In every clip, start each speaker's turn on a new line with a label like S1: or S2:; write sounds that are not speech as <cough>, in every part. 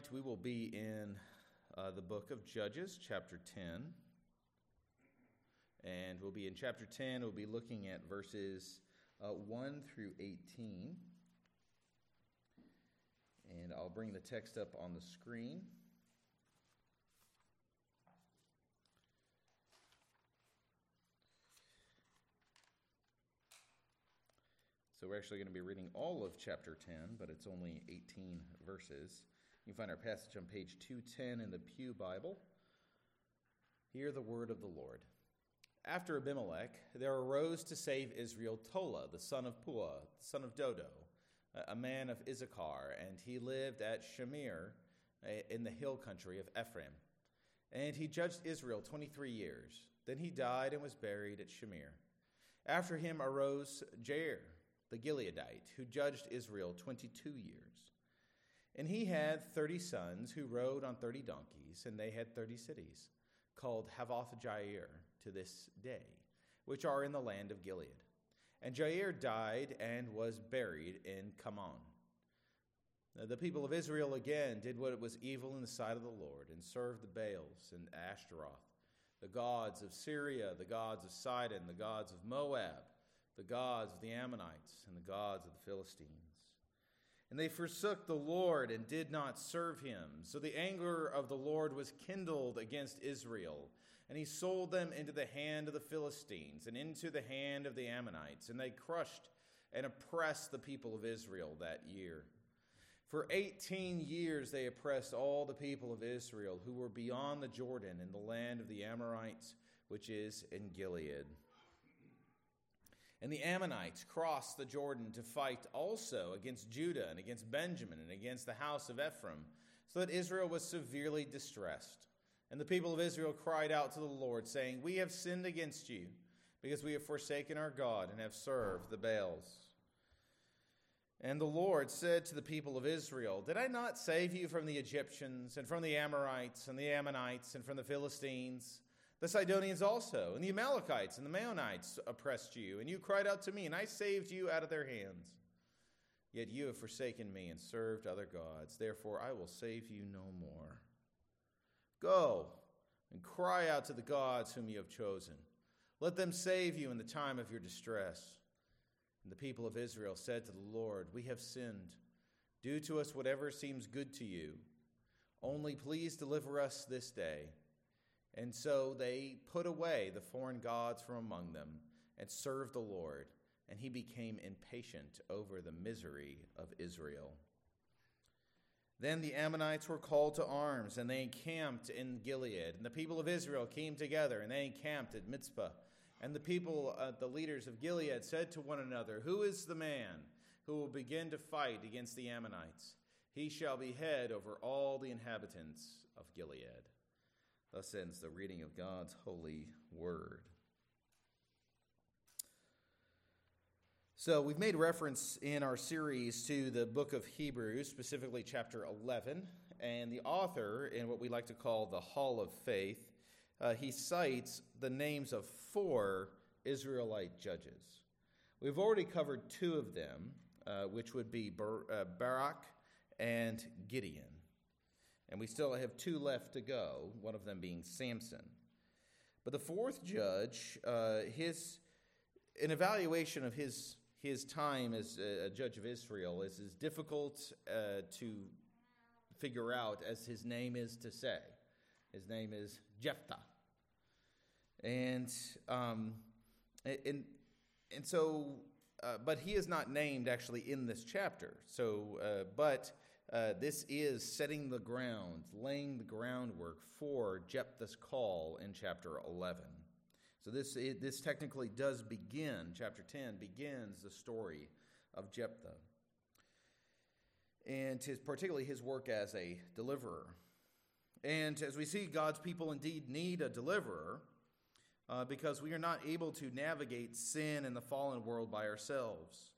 S1: tonight we will be in uh, the book of Judges, chapter 10. And we'll be in chapter 10, we'll be looking at verses uh, 1 through 18. And I'll bring the text up on the screen. So we're actually going to be reading all of chapter 10, but it's only 18 verses. You find our passage on page 210 in the Pew Bible. Hear the word of the Lord. After Abimelech, there arose to save Israel Tola, the son of Puah, the son of Dodo, a man of Issachar, and he lived at Shamir eh, in the hill country of Ephraim. And he judged Israel 23 years. Then he died and was buried at Shamir. After him arose Jair the Gileadite, who judged Israel 22 years. And he had 30 sons who rode on 30 donkeys, and they had 30 cities, called Havoth Jair to this day, which are in the land of Gilead. And Jair died and was buried in Kamon. The people of Israel again did what was evil in the sight of the Lord and served the Baals and Ashtaroth, the gods of Syria, the gods of Sidon, the gods of Moab the gods of the Ammonites and the gods of the Philistines. And they forsook the Lord and did not serve him. So the anger of the Lord was kindled against Israel, and he sold them into the hand of the Philistines and into the hand of the Ammonites, and they crushed and oppressed the people of Israel that year. For 18 years they oppressed all the people of Israel who were beyond the Jordan in the land of the Amorites, which is in Gilead. And the Ammonites crossed the Jordan to fight also against Judah and against Benjamin and against the house of Ephraim, so that Israel was severely distressed. And the people of Israel cried out to the Lord, saying, We have sinned against you, because we have forsaken our God and have served the Baals. And the Lord said to the people of Israel, Did I not save you from the Egyptians and from the Amorites and the Ammonites and from the Philistines? The Sidonians also, and the Amalekites and the Maonites oppressed you, and you cried out to me, and I saved you out of their hands. Yet you have forsaken me and served other gods. Therefore, I will save you no more. Go and cry out to the gods whom you have chosen. Let them save you in the time of your distress. And the people of Israel said to the Lord, We have sinned. Do to us whatever seems good to you. Only please deliver us this day. And so they put away the foreign gods from among them and served the Lord, and he became impatient over the misery of Israel. Then the Ammonites were called to arms, and they encamped in Gilead. And the people of Israel came together, and they encamped at Mizpah. And the people, uh, the leaders of Gilead, said to one another, Who is the man who will begin to fight against the Ammonites? He shall be head over all the inhabitants of Gilead. Thus ends the reading of God's holy word. So, we've made reference in our series to the book of Hebrews, specifically chapter 11, and the author, in what we like to call the Hall of Faith, uh, he cites the names of four Israelite judges. We've already covered two of them, uh, which would be Bar- uh, Barak and Gideon. And we still have two left to go, one of them being Samson. But the fourth judge, uh, his an evaluation of his his time as a judge of Israel is as difficult uh, to figure out as his name is to say. His name is Jephthah, and um, and and so, uh, but he is not named actually in this chapter. So, uh, but uh, this is setting the ground, laying the groundwork for Jephthah's call in chapter 11. So this, it, this technically does begin, chapter 10 begins the story of Jephthah. And his, particularly his work as a deliverer. And as we see, God's people indeed need a deliverer uh, because we are not able to navigate sin in the fallen world by ourselves.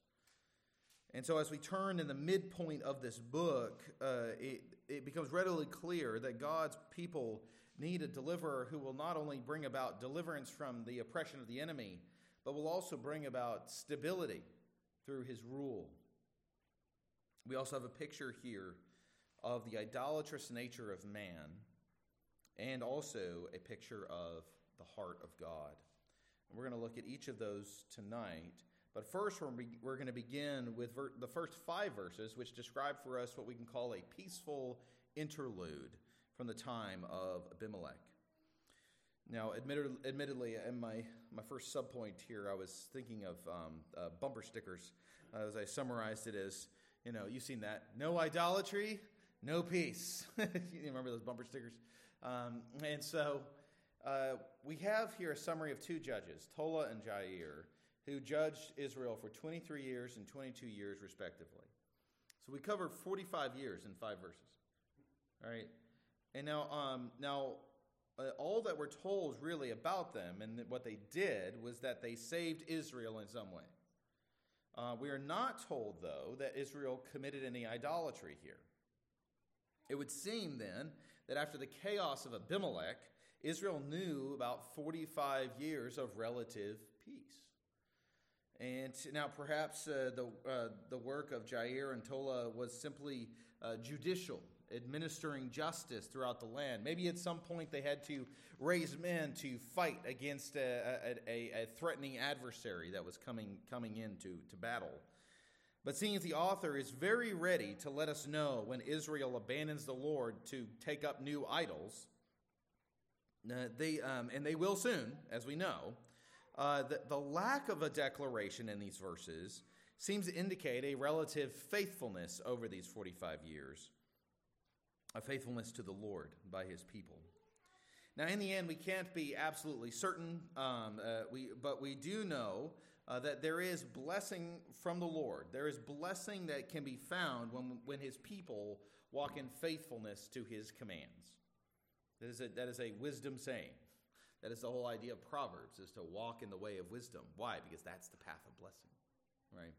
S1: And so, as we turn in the midpoint of this book, uh, it, it becomes readily clear that God's people need a deliverer who will not only bring about deliverance from the oppression of the enemy, but will also bring about stability through his rule. We also have a picture here of the idolatrous nature of man and also a picture of the heart of God. And we're going to look at each of those tonight. But first, we're, we're going to begin with ver- the first five verses, which describe for us what we can call a peaceful interlude from the time of Abimelech. Now, admitted, admittedly, in my, my first subpoint here, I was thinking of um, uh, bumper stickers uh, as I summarized it as, you know, you've seen that. No idolatry, no peace. <laughs> you remember those bumper stickers? Um, and so uh, we have here a summary of two judges, Tola and Jair, who judged Israel for 23 years and 22 years, respectively. So we covered 45 years in five verses. All right. And now, um, now uh, all that we're told really about them and what they did was that they saved Israel in some way. Uh, we are not told, though, that Israel committed any idolatry here. It would seem then that after the chaos of Abimelech, Israel knew about 45 years of relative peace. And now, perhaps uh, the, uh, the work of Jair and Tola was simply uh, judicial administering justice throughout the land. Maybe at some point they had to raise men to fight against a, a, a threatening adversary that was coming, coming into to battle. But seeing as the author is very ready to let us know when Israel abandons the Lord to take up new idols, uh, they, um, and they will soon, as we know, uh, the, the lack of a declaration in these verses seems to indicate a relative faithfulness over these 45 years a faithfulness to the Lord by his people. Now, in the end, we can't be absolutely certain, um, uh, we, but we do know uh, that there is blessing from the Lord. There is blessing that can be found when, when his people walk in faithfulness to his commands. That is, a, that is a wisdom saying. That is the whole idea of Proverbs, is to walk in the way of wisdom. Why? Because that's the path of blessing, right?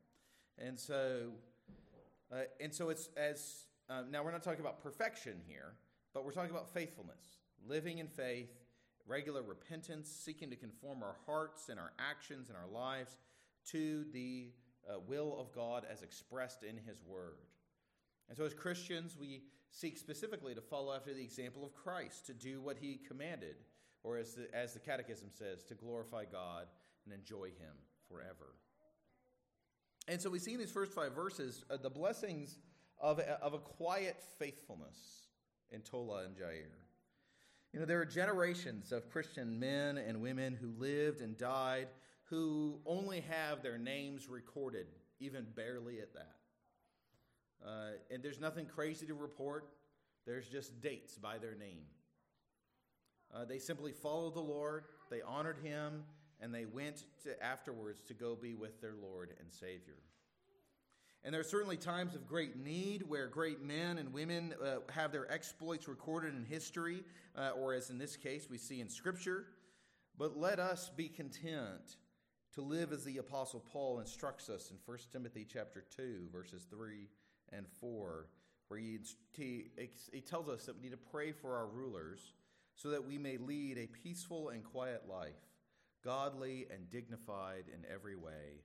S1: And so, uh, and so it's as um, now, we're not talking about perfection here, but we're talking about faithfulness, living in faith, regular repentance, seeking to conform our hearts and our actions and our lives to the uh, will of God as expressed in His Word. And so, as Christians, we seek specifically to follow after the example of Christ, to do what He commanded, or as the, as the Catechism says, to glorify God and enjoy Him forever. And so, we see in these first five verses uh, the blessings of of a quiet faithfulness in Tola and Jair. You know, there are generations of Christian men and women who lived and died who only have their names recorded, even barely at that. Uh, and there's nothing crazy to report, there's just dates by their name. Uh, they simply followed the Lord, they honored him, and they went to afterwards to go be with their Lord and Savior. And there are certainly times of great need where great men and women uh, have their exploits recorded in history, uh, or as in this case we see in Scripture. But let us be content to live as the Apostle Paul instructs us in 1 Timothy chapter 2, verses 3 and 4, where he, he, he tells us that we need to pray for our rulers so that we may lead a peaceful and quiet life, godly and dignified in every way.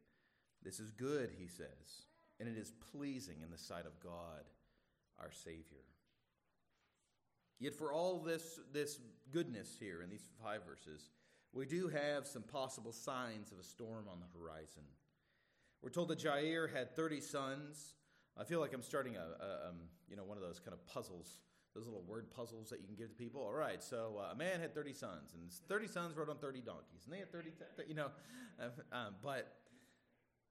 S1: This is good, he says and it is pleasing in the sight of God, our Savior. Yet, for all this, this goodness here in these five verses, we do have some possible signs of a storm on the horizon. We're told that Jair had 30 sons. I feel like I'm starting a, a um, you know, one of those kind of puzzles, those little word puzzles that you can give to people. All right, so uh, a man had 30 sons, and 30 sons rode on 30 donkeys, and they had 30, you know, uh, um, but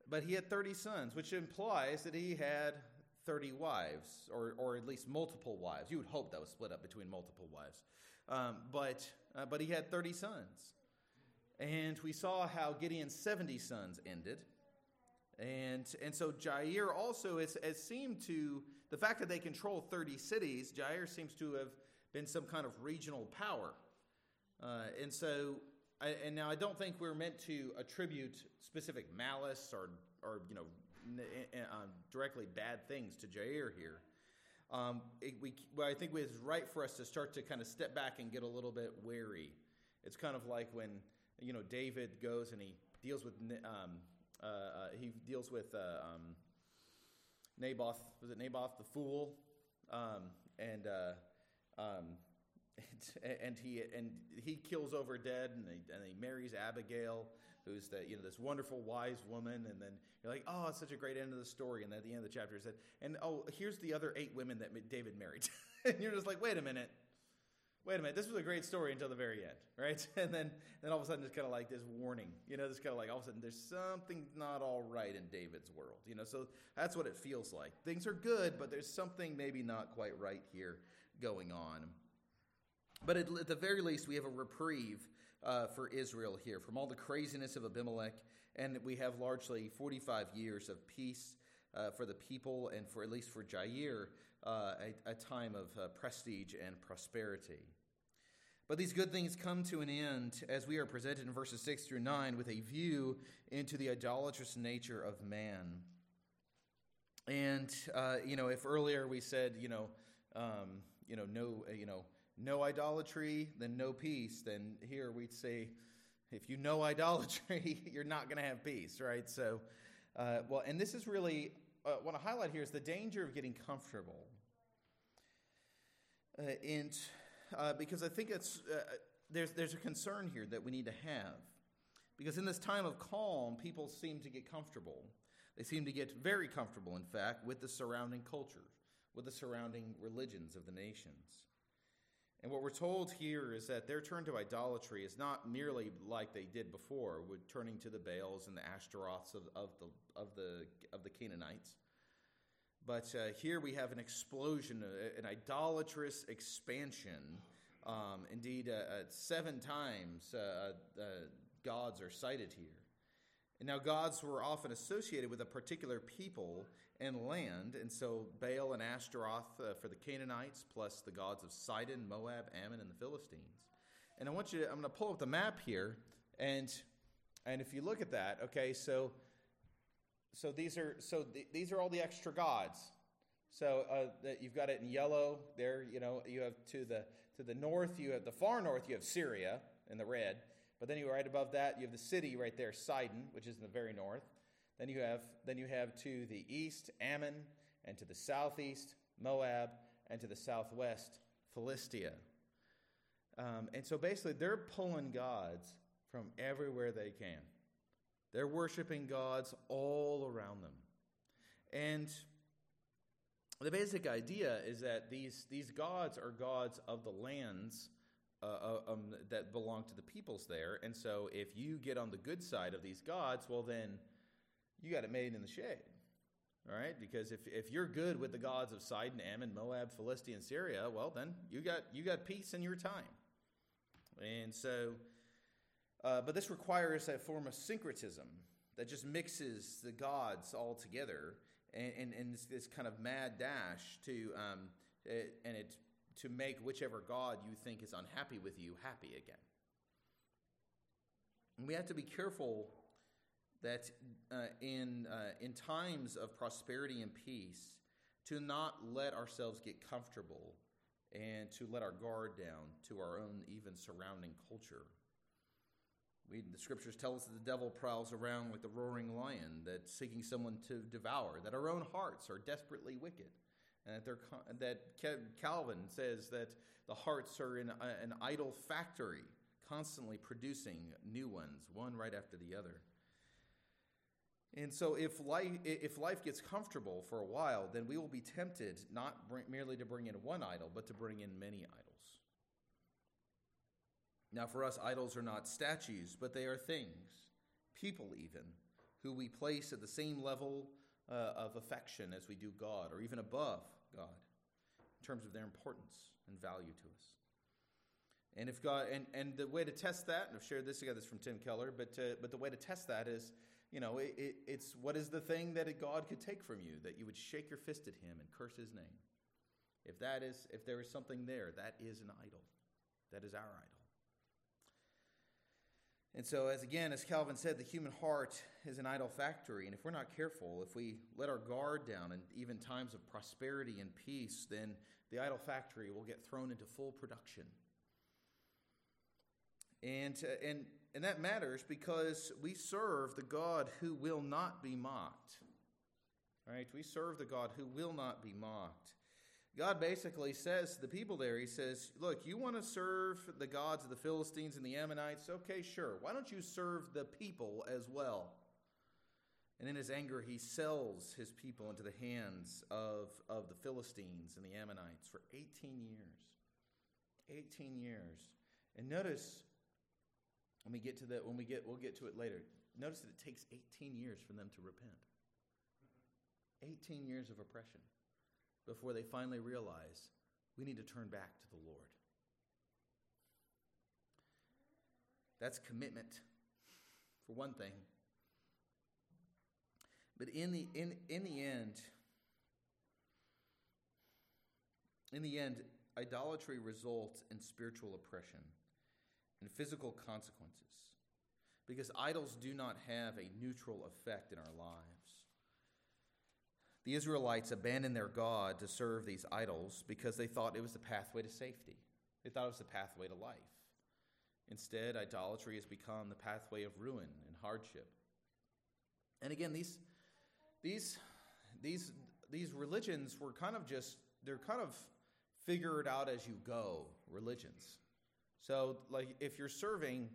S1: but he had 30 sons, which implies that he had 30 wives, or, or at least multiple wives. You would hope that was split up between multiple wives. Um, but, uh, but he had 30 sons. And we saw how Gideon's 70 sons ended. And, and so Jair also has, seemed to, the fact that they control 30 cities, Jair seems to have been some kind of regional power. Uh, and so I, and now I don't think we're meant to attribute specific malice or, or you know, uh, directly bad things to Jair here. Um, it, we, well, I think it's right for us to start to kind of step back and get a little bit wary. It's kind of like when you know David goes and he deals with um, uh, uh, he deals with uh, um, Naboth. Was it Naboth the fool? um, and uh, um, <laughs> and he and he kills over dead, and he, and he marries Abigail, who's the you know this wonderful wise woman, and then you're like, oh, it's such a great end of the story, and at the end of the chapter, said, and oh, here's the other eight women that David married, <laughs> and you're just like, wait a minute, wait a minute, this was a great story until the very end, right? <laughs> And then then all of a sudden, it's kind of like this warning, you know, this kind of like all of a sudden, there's something not all right in David's world, you know. So that's what it feels like. Things are good, but there's something maybe not quite right here going on. But at, at the very least, we have a reprieve uh, for Israel here from all the craziness of Abimelech, and we have largely 45 years of peace uh, for the people, and for at least for Jair, uh, a, a, time of uh, prestige and prosperity. But these good things come to an end as we are presented in verses 6 through 9 with a view into the idolatrous nature of man. And, uh, you know, if earlier we said, you know, um, you know, no, you know, no idolatry, then no peace. Then here we'd say, if you know <laughs> idolatry, you're not going to have peace, right? So, uh, well, and this is really uh, what I highlight here is the danger of getting comfortable. Uh, and uh, because I think it's uh, there's there's a concern here that we need to have, because in this time of calm, people seem to get comfortable. They seem to get very comfortable, in fact, with the surrounding culture, with the surrounding religions of the nations. And what we're told here is that their turn to idolatry is not merely like they did before, with turning to the Baals and the Ashtaroths of, of, the, of, the, of the Canaanites. But uh, here we have an explosion, uh, an idolatrous expansion. Um, indeed, uh, seven times uh, uh, gods are cited here. And now, gods were often associated with a particular people and land. And so Baal and Ashtaroth uh, for the Canaanites, plus the gods of Sidon, Moab, Ammon, and the Philistines. And I want you to, I'm going to pull up the map here. And, and if you look at that, okay, so, so these are, so th- these are all the extra gods. So uh, that you've got it in yellow there, you know, you have to the, to the north, you have the far north, you have Syria in the red. But then you right above that, you have the city right there, Sidon, which is in the very north. Then you have then you have to the east Ammon, and to the southeast Moab, and to the southwest Philistia. Um, and so basically, they're pulling gods from everywhere they can. They're worshiping gods all around them. And the basic idea is that these, these gods are gods of the lands uh, uh um, that belong to the peoples there. And so if you get on the good side of these gods, well, then you got it made in the shade. All right? Because if, if you're good with the gods of Sidon, Ammon, Moab, Philistia, and Syria, well, then you got, you got peace in your time. And so, uh, but this requires a form of syncretism that just mixes the gods all together and, and, and this, this, kind of mad dash to, um, it, and it, to make whichever God you think is unhappy with you happy again. And we have to be careful that uh, in, uh, in times of prosperity and peace, to not let ourselves get comfortable and to let our guard down to our own even surrounding culture. We, the scriptures tell us that the devil prowls around like the roaring lion, that seeking someone to devour, that our own hearts are desperately wicked, and that, that Calvin says that the hearts are in a, an idol factory, constantly producing new ones, one right after the other. And so, if life, if life gets comfortable for a while, then we will be tempted not bring, merely to bring in one idol, but to bring in many idols. Now, for us, idols are not statues, but they are things, people even, who we place at the same level uh, of affection as we do God, or even above God, in terms of their importance and value to us. And if God, and, and the way to test that, and I've shared this together, this from Tim Keller, but, uh, but the way to test that is you know, it, it, it's what is the thing that God could take from you that you would shake your fist at him and curse his name? If that is, if there is something there, that is an idol. That is our idol. And so, as again, as Calvin said, the human heart is an idol factory. And if we're not careful, if we let our guard down in even times of prosperity and peace, then the idol factory will get thrown into full production. And, uh, and and that matters because we serve the God who will not be mocked. Right? We serve the God who will not be mocked. God basically says to the people there, He says, Look, you want to serve the gods of the Philistines and the Ammonites? Okay, sure. Why don't you serve the people as well? And in his anger, he sells his people into the hands of, of the Philistines and the Ammonites for 18 years. 18 years. And notice when we get to that, when we get, we'll get to it later. Notice that it takes 18 years for them to repent. 18 years of oppression before they finally realize we need to turn back to the Lord. That's commitment, for one thing. But in the, in, in the end, in the end, idolatry results in spiritual oppression and physical consequences because idols do not have a neutral effect in our lives. The Israelites abandoned their God to serve these idols because they thought it was the pathway to safety. They thought it was the pathway to life. Instead, idolatry has become the pathway of ruin and hardship. And again, these, these, these, these religions were kind of just, they're kind of figure it out as you go religions. So, like, if you're serving,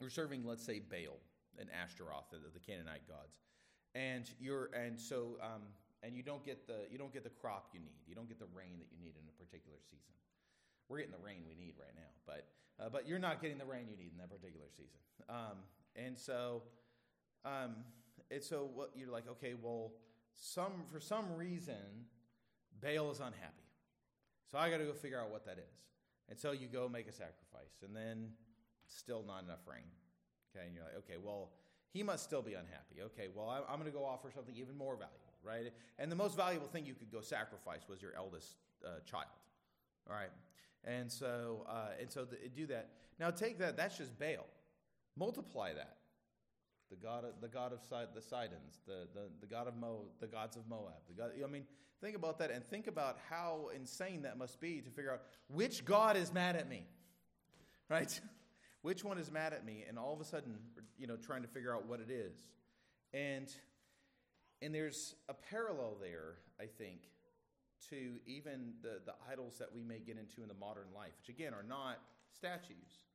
S1: you're serving, let's say, Baal and Ashtaroth, the, the Canaanite gods and you're and so um, and you don't get the you don't get the crop you need. You don't get the rain that you need in a particular season. We're getting the rain we need right now, but uh, but you're not getting the rain you need in that particular season. Um, and so, um, and so what you're like, okay, well, some for some reason, Baal is unhappy, so I got to go figure out what that is. And so you go make a sacrifice, and then still not enough rain. Okay, and you're like, okay, well, he must still be unhappy. Okay, well, I'm going to go offer something even more valuable, right? And the most valuable thing you could go sacrifice was your eldest uh, child, all right? And so, uh, and so do that. Now take that. That's just Baal. Multiply that. The god of the god of the Sidons, the, the, the god of Mo, the gods of Moab. The god, I mean, think about that and think about how insane that must be to figure out which god is mad at me, right? <laughs> Which one is mad at me? And all of a sudden, you know, trying to figure out what it is. And and there's a parallel there, I think, to even the, the idols that we may get into in the modern life, which again are not statues.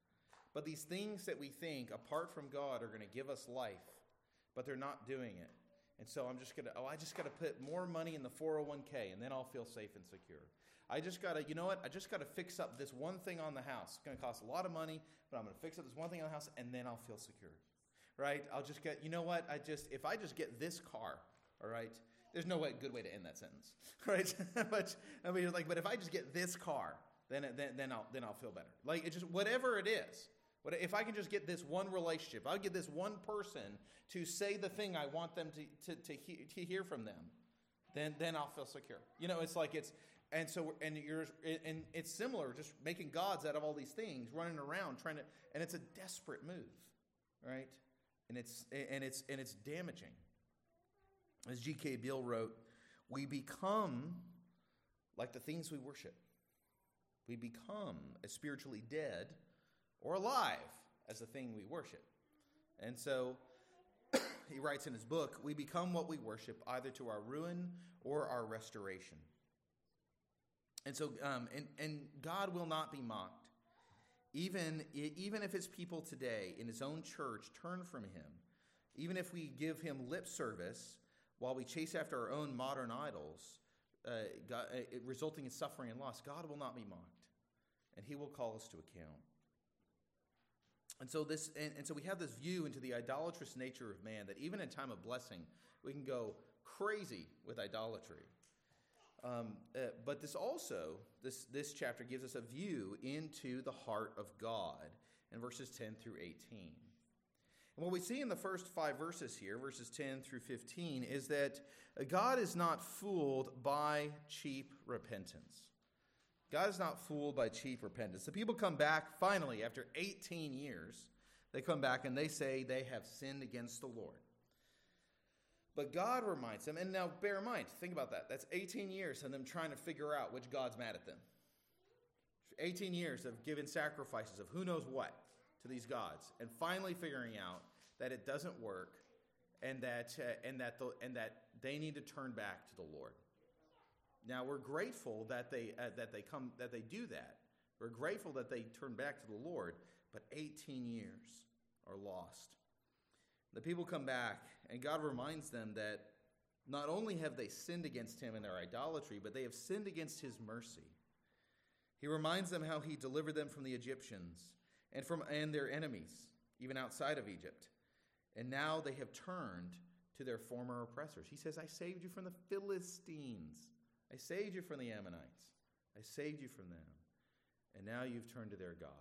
S1: But these things that we think, apart from God, are going to give us life, but they're not doing it. And so I'm just going to, oh, I just got to put more money in the 401k and then I'll feel safe and secure. I just got to, you know what? I just got to fix up this one thing on the house. It's going to cost a lot of money, but I'm going to fix up this one thing on the house and then I'll feel secure. Right? I'll just get, you know what? I just, if I just get this car, all right? There's no way, good way to end that sentence, <laughs> right? <laughs> but I mean, like, but if I just get this car, then, then, then I'll, then I'll feel better. Like, it just whatever it is. But if I can just get this one relationship, I'll get this one person to say the thing I want them to, to, to, he, to hear from them, then, then I'll feel secure. You know, it's like it's, and so, and you're, and it's similar, just making gods out of all these things, running around trying to, and it's a desperate move, right? And it's, and it's, and it's damaging. As G.K. Beale wrote, we become like the things we worship. We become as spiritually dead or alive as the thing we worship. And so <coughs> he writes in his book, we become what we worship either to our ruin or our restoration. And so, um, and, and God will not be mocked. Even, even if his people today in his own church turn from him, even if we give him lip service while we chase after our own modern idols, uh, God, uh, resulting in suffering and loss, God will not be mocked. And he will call us to account. And so this and, and, so we have this view into the idolatrous nature of man that even in time of blessing, we can go crazy with idolatry. Um, uh, but this also, this, this chapter gives us a view into the heart of God in verses 10 through 18. And what we see in the first five verses here, verses 10 through 15, is that God is not fooled by cheap repentance. God is not fooled by cheap repentance. The people come back finally after 18 years. They come back and they say they have sinned against the Lord. But God reminds them, and now bear in mind, think about that. That's 18 years of them trying to figure out which God's mad at them. 18 years of giving sacrifices of who knows what to these gods, and finally figuring out that it doesn't work, and that uh, and that the, and that they need to turn back to the Lord. Now we're grateful that they uh, that they come that they do that. We're grateful that they turn back to the Lord, but 18 years are lost. The people come back, and God reminds them that not only have they sinned against him in their idolatry, but they have sinned against his mercy. He reminds them how he delivered them from the Egyptians and from and their enemies, even outside of Egypt. And now they have turned to their former oppressors. He says, I saved you from the Philistines. I saved you from the Ammonites. I saved you from them. And now you've turned to their gods.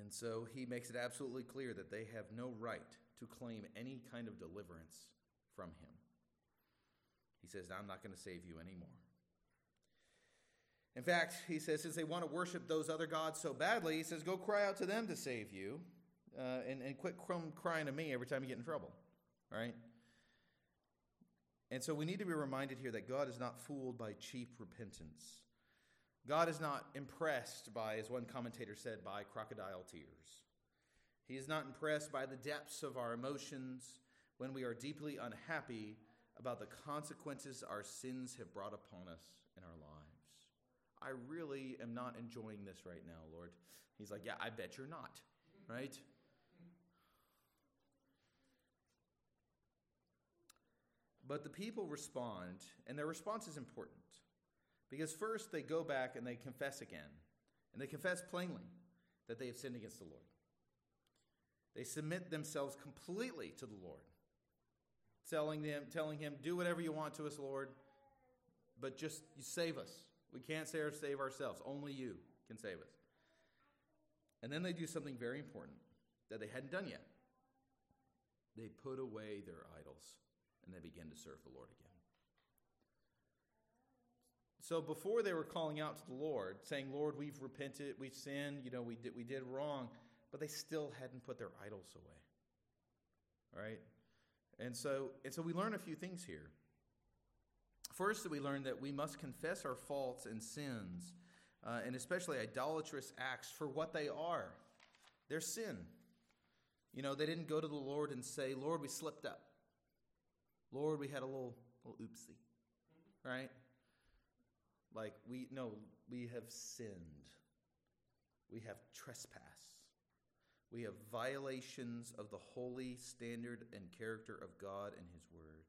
S1: And so he makes it absolutely clear that they have no right to claim any kind of deliverance from him. He says, I'm not going to save you anymore. In fact, he says, since they want to worship those other gods so badly, he says, go cry out to them to save you uh, and, and quit crying to me every time you get in trouble. Right? And so we need to be reminded here that God is not fooled by cheap repentance. God is not impressed by, as one commentator said, by crocodile tears. He is not impressed by the depths of our emotions when we are deeply unhappy about the consequences our sins have brought upon us in our lives. I really am not enjoying this right now, Lord. He's like, Yeah, I bet you're not, right? But the people respond, and their response is important. Because first, they go back and they confess again. And they confess plainly that they have sinned against the Lord. They submit themselves completely to the Lord, telling, them, telling Him, Do whatever you want to us, Lord, but just you save us. We can't save ourselves. Only you can save us. And then they do something very important that they hadn't done yet. They put away their idols and they begin to serve the Lord again. So before they were calling out to the Lord, saying, Lord, we've repented, we've sinned, you know, we did, we did wrong, but they still hadn't put their idols away. Right? And so, and so we learn a few things here. First, we learn that we must confess our faults and sins, uh, and especially idolatrous acts, for what they are. They're sin. You know, they didn't go to the Lord and say, Lord, we slipped up. Lord, we had a little, little oopsie, right? Like we no, we have sinned. We have trespass. We have violations of the holy standard and character of God and His Word.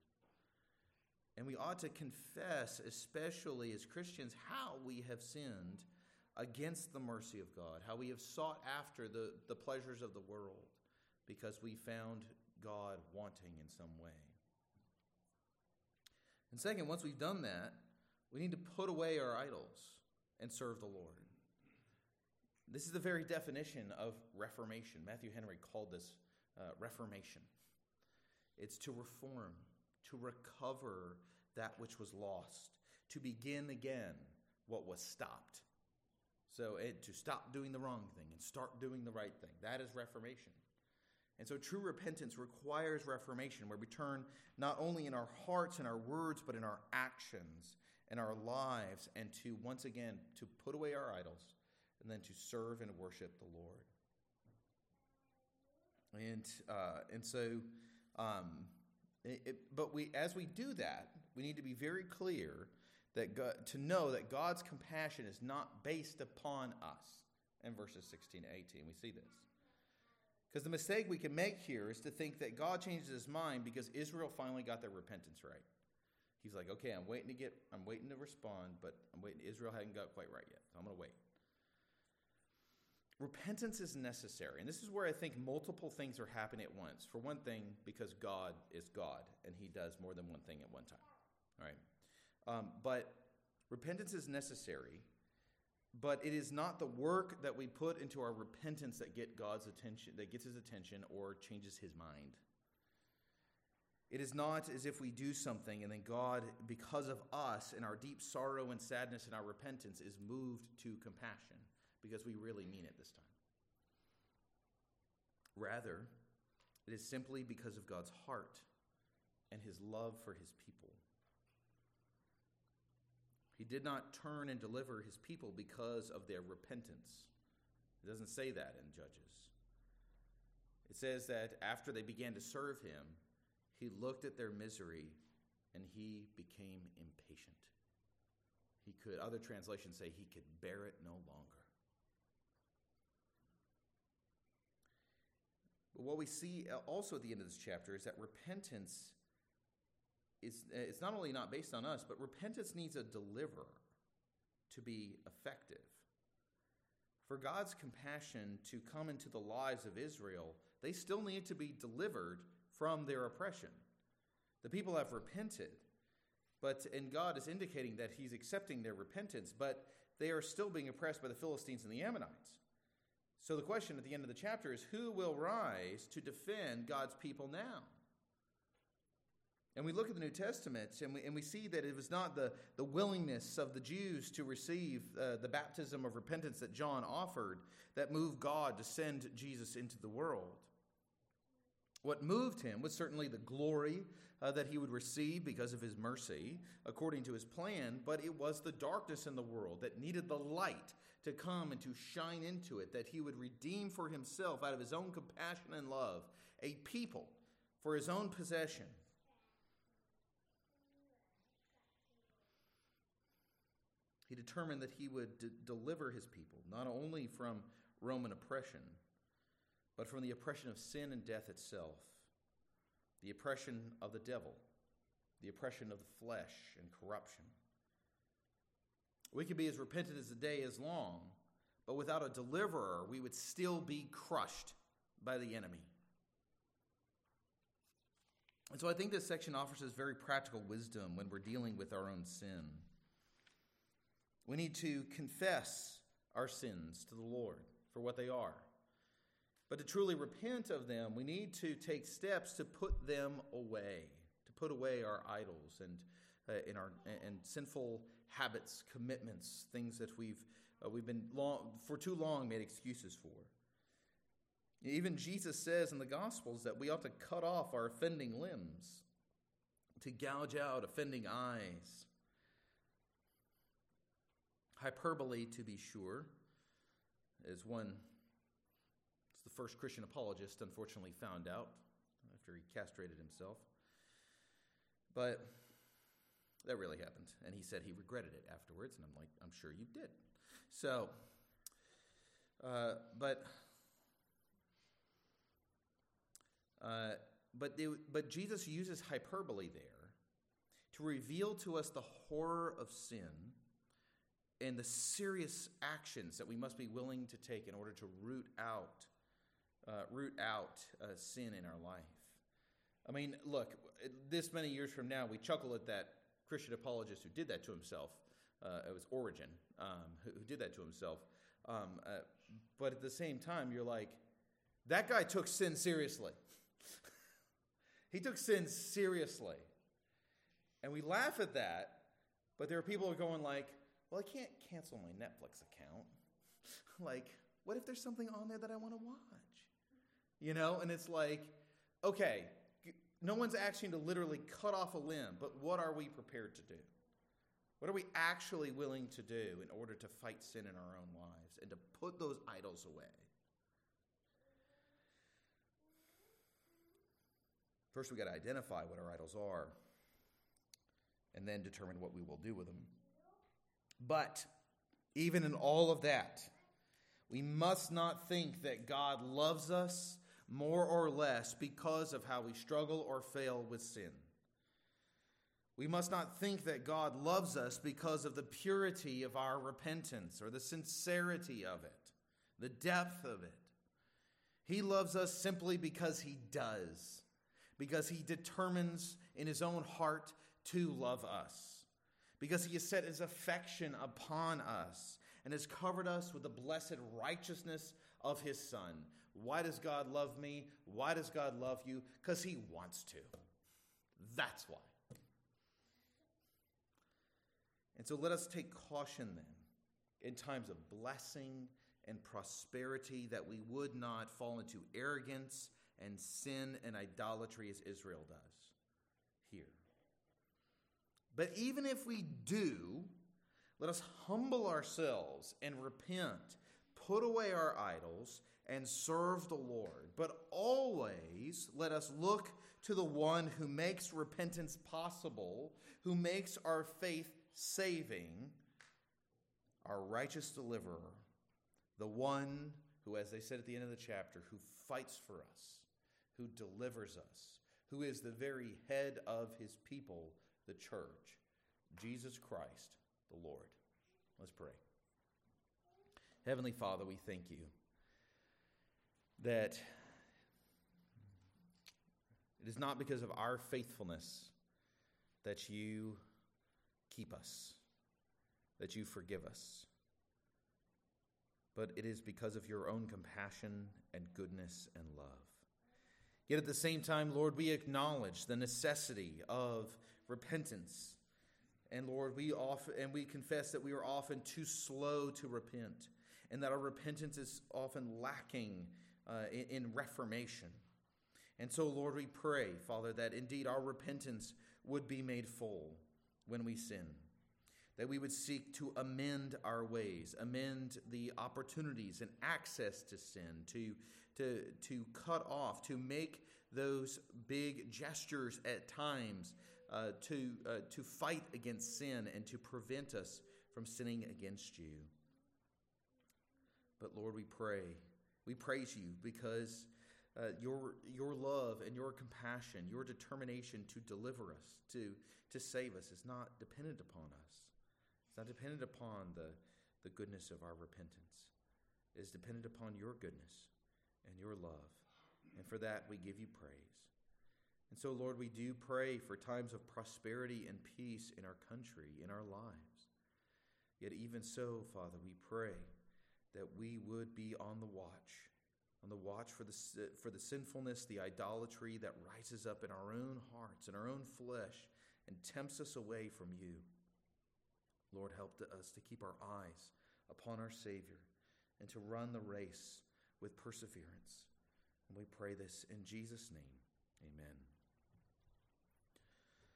S1: And we ought to confess, especially as Christians, how we have sinned against the mercy of God, how we have sought after the, the pleasures of the world because we found God wanting in some way. And second, once we've done that, we need to put away our idols and serve the Lord. This is the very definition of reformation. Matthew Henry called this uh, reformation. It's to reform, to recover that which was lost, to begin again what was stopped. So, it, to stop doing the wrong thing and start doing the right thing. That is reformation. And so true repentance requires reformation, where we turn not only in our hearts and our words, but in our actions and our lives, and to once again to put away our idols and then to serve and worship the Lord. And uh, and so, um, it, it, but we as we do that, we need to be very clear that God, to know that God's compassion is not based upon us. In verses 16 to 18, we see this. Because the mistake we can make here is to think that God changes his mind because Israel finally got their repentance right. He's like, okay, I'm waiting to get, I'm waiting to respond, but I'm waiting. Israel hadn't got quite right yet, so I'm going to wait. Repentance is necessary, and this is where I think multiple things are happening at once. For one thing, because God is God, and He does more than one thing at one time. All right, um, but repentance is necessary but it is not the work that we put into our repentance that get God's attention that gets his attention or changes his mind. It is not as if we do something and then God, because of us and our deep sorrow and sadness and our repentance, is moved to compassion because we really mean it this time. Rather, it is simply because of God's heart and his love for his people. He did not turn and deliver his people because of their repentance. It doesn't say that in Judges. It says that after they began to serve him, he looked at their misery and he became impatient. He could, other translations say he could bear it no longer. But what we see uh, also at the end of this chapter is that repentance is uh, it's not only not based on us, but repentance needs a deliverer to be effective. For God's compassion to come into the lives of Israel, they still need to be delivered from their oppression. The people have repented, but and God is indicating that He's accepting their repentance, but they are still being oppressed by the Philistines and the Ammonites. So the question at the end of the chapter is who will rise to defend God's people now? And we look at the New Testament and we, and we see that it was not the, the willingness of the Jews to receive uh, the baptism of repentance that John offered that moved God to send Jesus into the world. What moved him was certainly the glory uh, that he would receive because of his mercy, according to his plan, but it was the darkness in the world that needed the light to come and to shine into it, that he would redeem for himself out of his own compassion and love a people for his own possession. He determined that he would d- deliver his people not only from Roman oppression, but from the oppression of sin and death itself, the oppression of the devil, the oppression of the flesh and corruption. We could be as repentant as the day is long, but without a deliverer, we would still be crushed by the enemy. And so I think this section offers us very practical wisdom when we're dealing with our own sin. We need to confess our sins to the Lord for what they are. But to truly repent of them, we need to take steps to put them away, to put away our idols and uh, in our and sinful habits, commitments, things that we've, uh, we've been long, for too long made excuses for. Even Jesus says in the Gospels that we ought to cut off our offending limbs, to gouge out offending eyes. Hyperbole, to be sure, is one, the first Christian apologist unfortunately found out after he castrated himself. But that really happened. And he said he regretted it afterwards. And I'm like, I'm sure you did. So, uh, but. Uh, but, they, but Jesus uses hyperbole there to reveal to us the horror of sin and the serious actions that we must be willing to take in order to root out, uh, root out uh, sin in our life. I mean, look, this many years from now, we chuckle at that Christian apologist who did that to himself. Uh, it was Origen um, who, who, did that to himself. Um, uh, but at the same time, you're like, that guy took sin seriously. <laughs> he took sin seriously. And we laugh at that, but there are people who are going like, well, I can't cancel my Netflix account. <laughs> like, what if there's something on there that I want to watch? You know, and it's like, okay, no one's asking to literally cut off a limb, but what are we prepared to do? What are we actually willing to do in order to fight sin in our own lives and to put those idols away? First, we got to identify what our idols are and then determine what we will do with them. But even in all of that, we must not think that God loves us more or less because of how we struggle or fail with sin. We must not think that God loves us because of the purity of our repentance or the sincerity of it, the depth of it. He loves us simply because He does, because He determines in His own heart to love us, because He has set His affection upon us and has covered us with the blessed righteousness of His Son why does God love me? Why does God love you? Because He wants to. That's why. And so let us take caution then in times of blessing and prosperity that we would not fall into arrogance and sin and idolatry as Israel does here. But even if we do, let us humble ourselves and repent, put away our idols, and serve the Lord. But always let us look to the one who makes repentance possible, who makes our faith saving, our righteous deliverer, the one who, as they said at the end of the chapter, who fights for us, who delivers us, who is the very head of his people, the church, Jesus Christ, the Lord. Let's pray. Heavenly Father, we thank you that it is not because of our faithfulness that you keep us, that you forgive us, but it is because of your own compassion and goodness and love. Yet at the same time, Lord, we acknowledge the necessity of repentance. And Lord, we often and we confess that we are often too slow to repent, and that our repentance is often lacking uh, in, in reformation. And so, Lord, we pray, Father, that indeed our repentance would be made full when we sin, that we would seek to amend our ways, amend the opportunities and access to sin, to, to, to cut off, to make those big gestures at times uh, to, uh, to fight against sin and to prevent us from sinning against you. But Lord, we pray, we praise you because uh, your, your love and your compassion, your determination to deliver us, to, to save us, is not dependent upon us. It's not dependent upon the, the goodness of our repentance. It is dependent upon your goodness and your love. And for that, we give you praise. And so, Lord, we do pray for times of prosperity and peace in our country, in our lives. Yet, even so, Father, we pray that we would be on the watch on the watch for the, for the sinfulness, the idolatry that rises up in our own hearts, in our own flesh, and tempts us away from you. Lord, help us to keep our eyes upon our Savior and to run the race with perseverance. And we pray this in Jesus' name. Amen.